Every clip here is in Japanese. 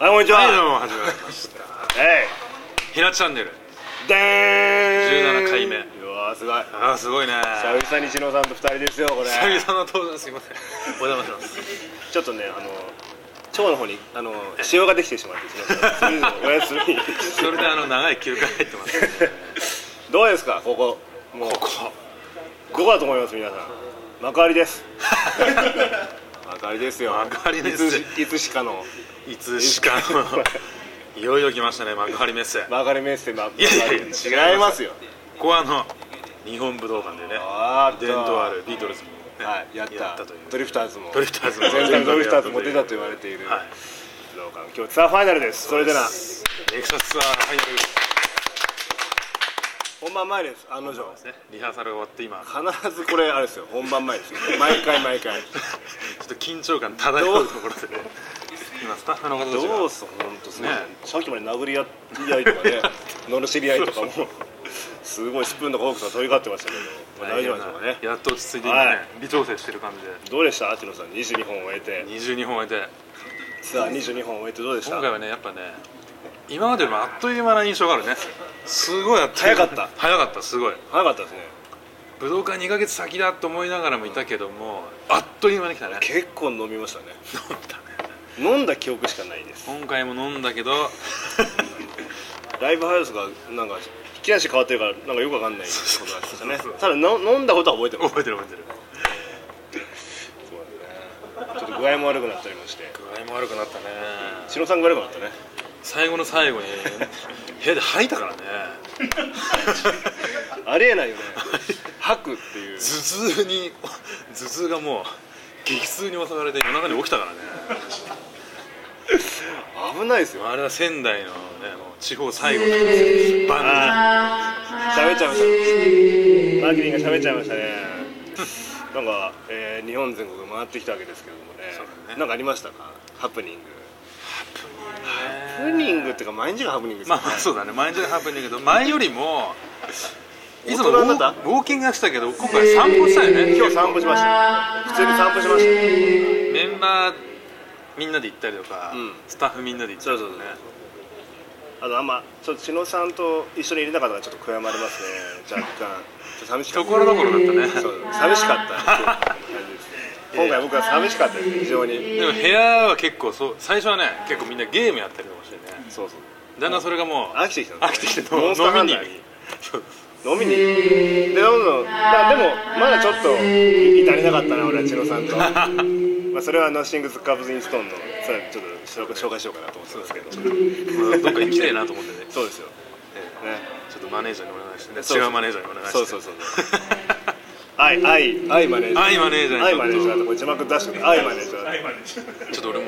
はいこんにちは。はいどうも始まりましたえひなチャンネル。いでーん17回目。うわーすごい。ああすごいね。久々に篠さんと二人ですよこれ。久々の登場すいません。お邪魔します。ちょっとねあの腸の方にあの腫瘍ができてしまってお休みそれであの長い休暇入ってますね。どうですかここ。もうここ。どこだと思います皆さん。幕張です。幕張ですよ。幕張です。いつしかのいつしか。のいよいよ来ましたね幕張メッセ。こ幕張メッセ幕いやいやいや違いますよ。こはあの日本武道館でねあーっと。伝統あるビートルズもねはいやった。という。ドリフターズも。ドリフターズも。全体ドリフターズも出たと言われている。はい。武道館。今日ツアーファイナルです。それでな。ネクサスツアーファイナル。本番前です。案の定。ですね。リハーサルが終わって今。ち必ずこれあれですよ。本番前ですよ毎回毎回。ょっと緊張感漂うところでね今スタッフの方たちが。どうす本当すねね。さっきまで殴り合いとかねのろしり合いとかも。すごいスプーンとかフォークとか飛び交ってましたけど、まあ大丈夫でしょうかねやっと落ち着いて今ね、はい。微調整してる感じで。どうでした？秋野さん22本終えて。22本終えて。ツアー22本終えてどうでした？今回はねやっぱね今までよりもあっという間な印象があるね。すごい早かった。早かったすごい。早かったですね。武道館2ヶ月先だと思いながらもいたけどもあっという間に来たね。結構飲みましたね。飲んだね飲んだ記憶しかないです。今回も飲んだけど。ライブハウスがなんか引き出し変わってるからなんかよくわかんないことなんですよねただの飲んだことは覚えてます。覚えてる覚えてる。そうだね。ちょっと具合も悪くなったりもして。具合も悪くなったね。篠さんが悪くなったね。最後の最後に部屋で吐いたからね。ありえないよね。吐くっていう。頭痛に。頭痛がもう激痛に襲われて夜中に起きたからね。危ないですよ。あれは仙台のねもう地方最後の晩喋っちゃいました。マーキリンが喋っちゃいましたね。なんか、えー日本全国回ってきたわけですけどもね。ね。なんかありましたか？ハプニング。ハプニングっていうか毎日がハプニングですよね。まあまあそうだね。毎日がハプニングだけど前よりもいつもウォーウォーキングはしたけど今回散歩したよね？今日散歩しました。普通に散歩しました。メンバーみんなで行ったりとか、うん。スタッフみんなで行ったりとかね。あとあんまちょっと篠さんと一緒にいれなかったからちょっと悔やまれますね。若干。ちょっと寂しかった。ところどころだったね。そう。寂しかった。感じですね今回僕は寂しかったです。非常に。でも部屋は結構そう最初はね結構みんなゲームやったりとかしてね。そうそう。だんだんそれがもう飽きてきた。飽きて飲みにハンターに飲みに。でどんどんまあでもまだちょっと至りなかったな俺は千野さんと。まあそれはノッシングズ・カブズ・インストーンのそれちょっと紹介しようかなと思ってますけど。まあどっか行きたいなと思ってね。そうですよ。えね。えちょっとマネージャーにお願いしてね。違うマネージャーにお願いしてそうそうそう愛愛愛マネージャー。愛マネージャーに。愛マネージャーとこれ字幕出して愛マネージャーちょっと俺も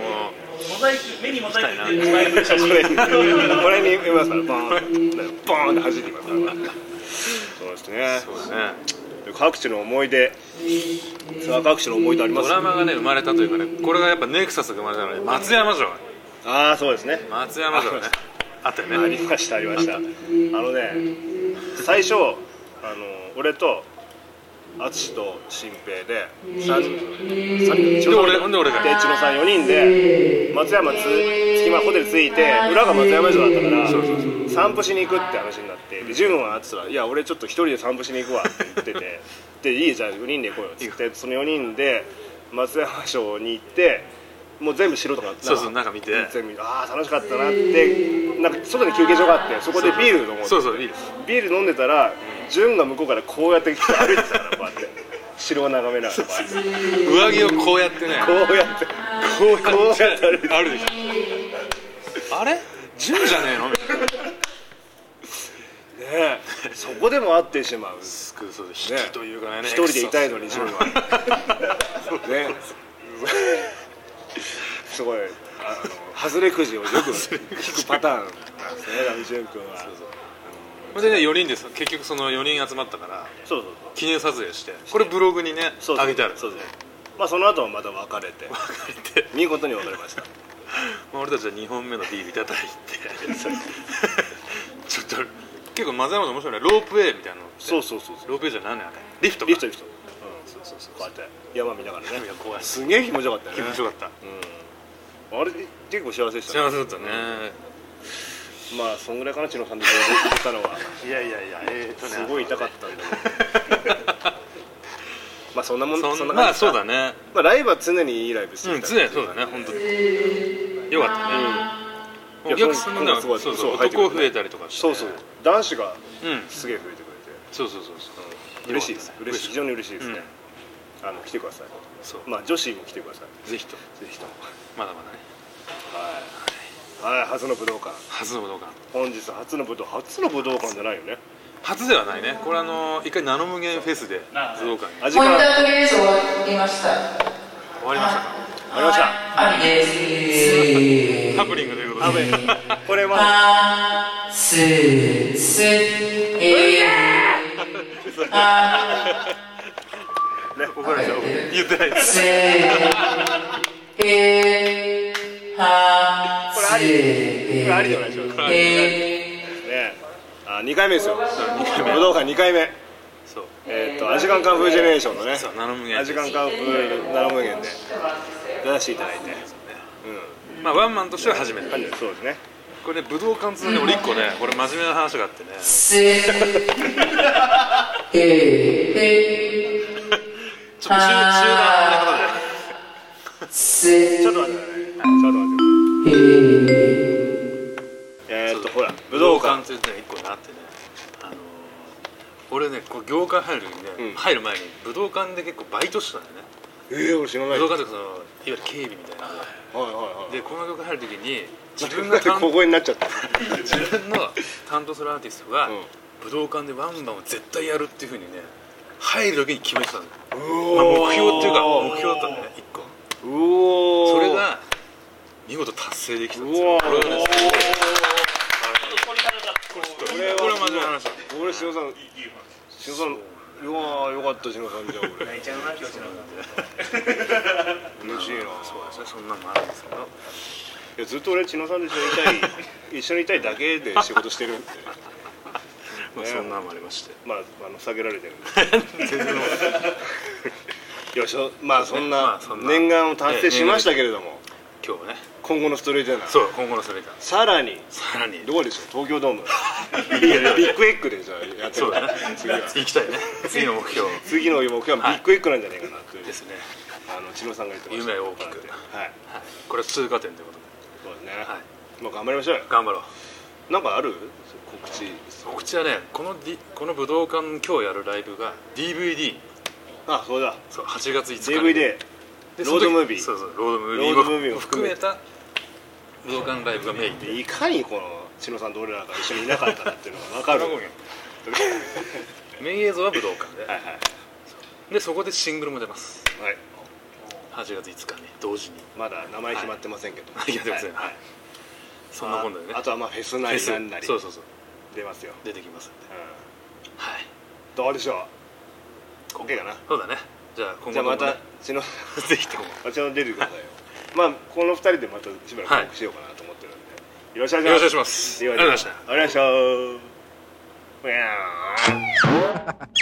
モザイク目にモザイク。これこれに読みますからボーンボーンって弾いてきますからそうですね。そうだね各地の思い出。さあ各地の思い出あります？ドラマがね生まれたというかねこれがやっぱネクサスが生まれたので松山城。ああそうですね。松山城ね。あったよあねりましたありました。あのね最初あの俺と淳と新平で3人で俺ほんで俺がで千野さん4人で松山つ月間ホテル着いて裏が松山城だったから散歩しに行くって話になってで潤はって言ったら「いや俺ちょっと一人で散歩しに行くわ」って言ってて でいいじゃん4人で行こうよっつってその4人で松山城に行ってもう全部城とかそうそう中見て。全部ああ楽しかったなってなんか外に休憩所があってそこでビール飲もうって。そうそうビール。ビール飲んでたら潤が向こうからこうやって歩いてたからこうやって城を眺めながら上着をこうやってね。こうやってこうやって歩いてある。でしょあれ純じゃねえの？みたいなね。えそこでも会ってしまう。すくそう引きというかね一人でいたいのに潤は。ね。すごい。あの外れくじをよく引くパターンなんですねラミ潤君は。それでね4人です。結局その4人集まったからそうそう記念撮影してこれブログにねそう上げてある。そうそう。まあその後はまた別れて書いて。見事に別れました。まあ俺たちは2本目のビールいただいて。ちょっと結構松山の面白いね。ロープウェイみたいなのそうそうそうそう。ロープウェイじゃ何あれ。リフトか。リフトリフト。そうそうそうこうやって山見ながらね。いや怖い。すげえ気持ちよかったよね。気持ちよかった。うん。あれ結構幸せでしたね。幸せだったね。まあそんぐらいかな千野さんで出たのは。いやいやいやえーとね。すごい痛かったんだけど。まあそんなもんそんなまあそうだね。まあライブは常にいいライブしてうん常にそうだね本当に。よかったね。うんお客さんがそそううそう男増えたりとかして。そうそう。男子がうん。すげえ増えてくれて。そうそうそうそう。嬉しいです嬉しい。非常に嬉しいですね。うん。あの来てください。そう。まあ女子も来てください。ぜひと。ぜひとも。まだまだね。はい。はい。初の武道館。初の武道館。本日初の武道初の武道館じゃないよね。初ではないね。これあの一回ナノ無限フェスで武道館に。ポイントはとりあえず終わりました。あ これまあすすえあ怒られちゃう言ってないですすえはこれありこれありじゃないでしょうかえねあ2回目。ですよ武道館2回目。そう。えーっとアジカンカンフージェネレーションのね。そうナノ無限アジカンカンフーナノ無限で。出させていただいてまあワンマンとしては初めて。うんそうですね。これね武道館通で俺一個ねこれ真面目な話があってね。ちょっと中中断ちょっと待ってください。ちょっと待ってえー。っとほら武道館というのが一個ねあってね。あのー俺ねこう業界入る時にね、うん。入る前に武道館で結構バイトしてたんだよねえー俺知らない。武道はい館ってそのいわゆる警備みたいな。のはいはい。ででこの業界入る時に自自分が小声になっちゃった。自分の担当するアーティストがうん。武道館でワンマンを絶対やるっていうふうにね入る時に決めてたの、うまあ、目標っていうか目標だったんだね一個。うおー。それが見事達成できたんですよ。これはねこれはこれは真面目な話だ。俺篠さん篠さんよかった篠さんじゃあ俺。泣いちゃうな今日しな嬉しいなそうですねそんなのもあるんですけど。いやずっと俺千野さんと一緒にいたい一緒にいたいだけで仕事してるんでまあそんなのもありましてまああの下げられてるんで全然いやしょまあそんな念願を達成しましたけれども今日はね。今後のストレートな。そう今後のそれがさらに。さらに。どこでしょう？東京ドーム。ビッグエッグでじゃあやってるそうだね。次は。行きたいね。次の目標。次の目標はビッグエッグなんじゃないかなという。ですね。あの千野さんが言ってました。夢を大きく。はい。はい。これは通過点ということそうですね。ではい。まあ頑張りましょうよ。頑張ろう。なんかある？告知。告知はねこの,、D、この武道館今日やるライブが DVD あそうだ。そう8月5日に。DVD でロードムービー。そうそうロードムービーロードムービーもも含めて含めた。武道館ライブがメイン。でいかにこの千野さんと俺らが一緒にいなかったかっていうのが分かる。はいメイン映像は武道館で、はいでそこでシングルも出ます。はい。8月5日に同時に。まだ名前決まってませんけど。い。や出ませんはい。そんなもんだよね。ああとはまあフェスなりなんなり。そうそうそう。出ますよ。出てきますんで。うん。はい。どうでしょう。OK かな。そうだねじゃあ今じゃあまた千野ぜひとも。あちら出てくださいよまあこの二人でまたしばらくトークしようかなと思ってるんで。よろしくお願いします。よろしくお願いします。ありがとうございました。ありがとうございました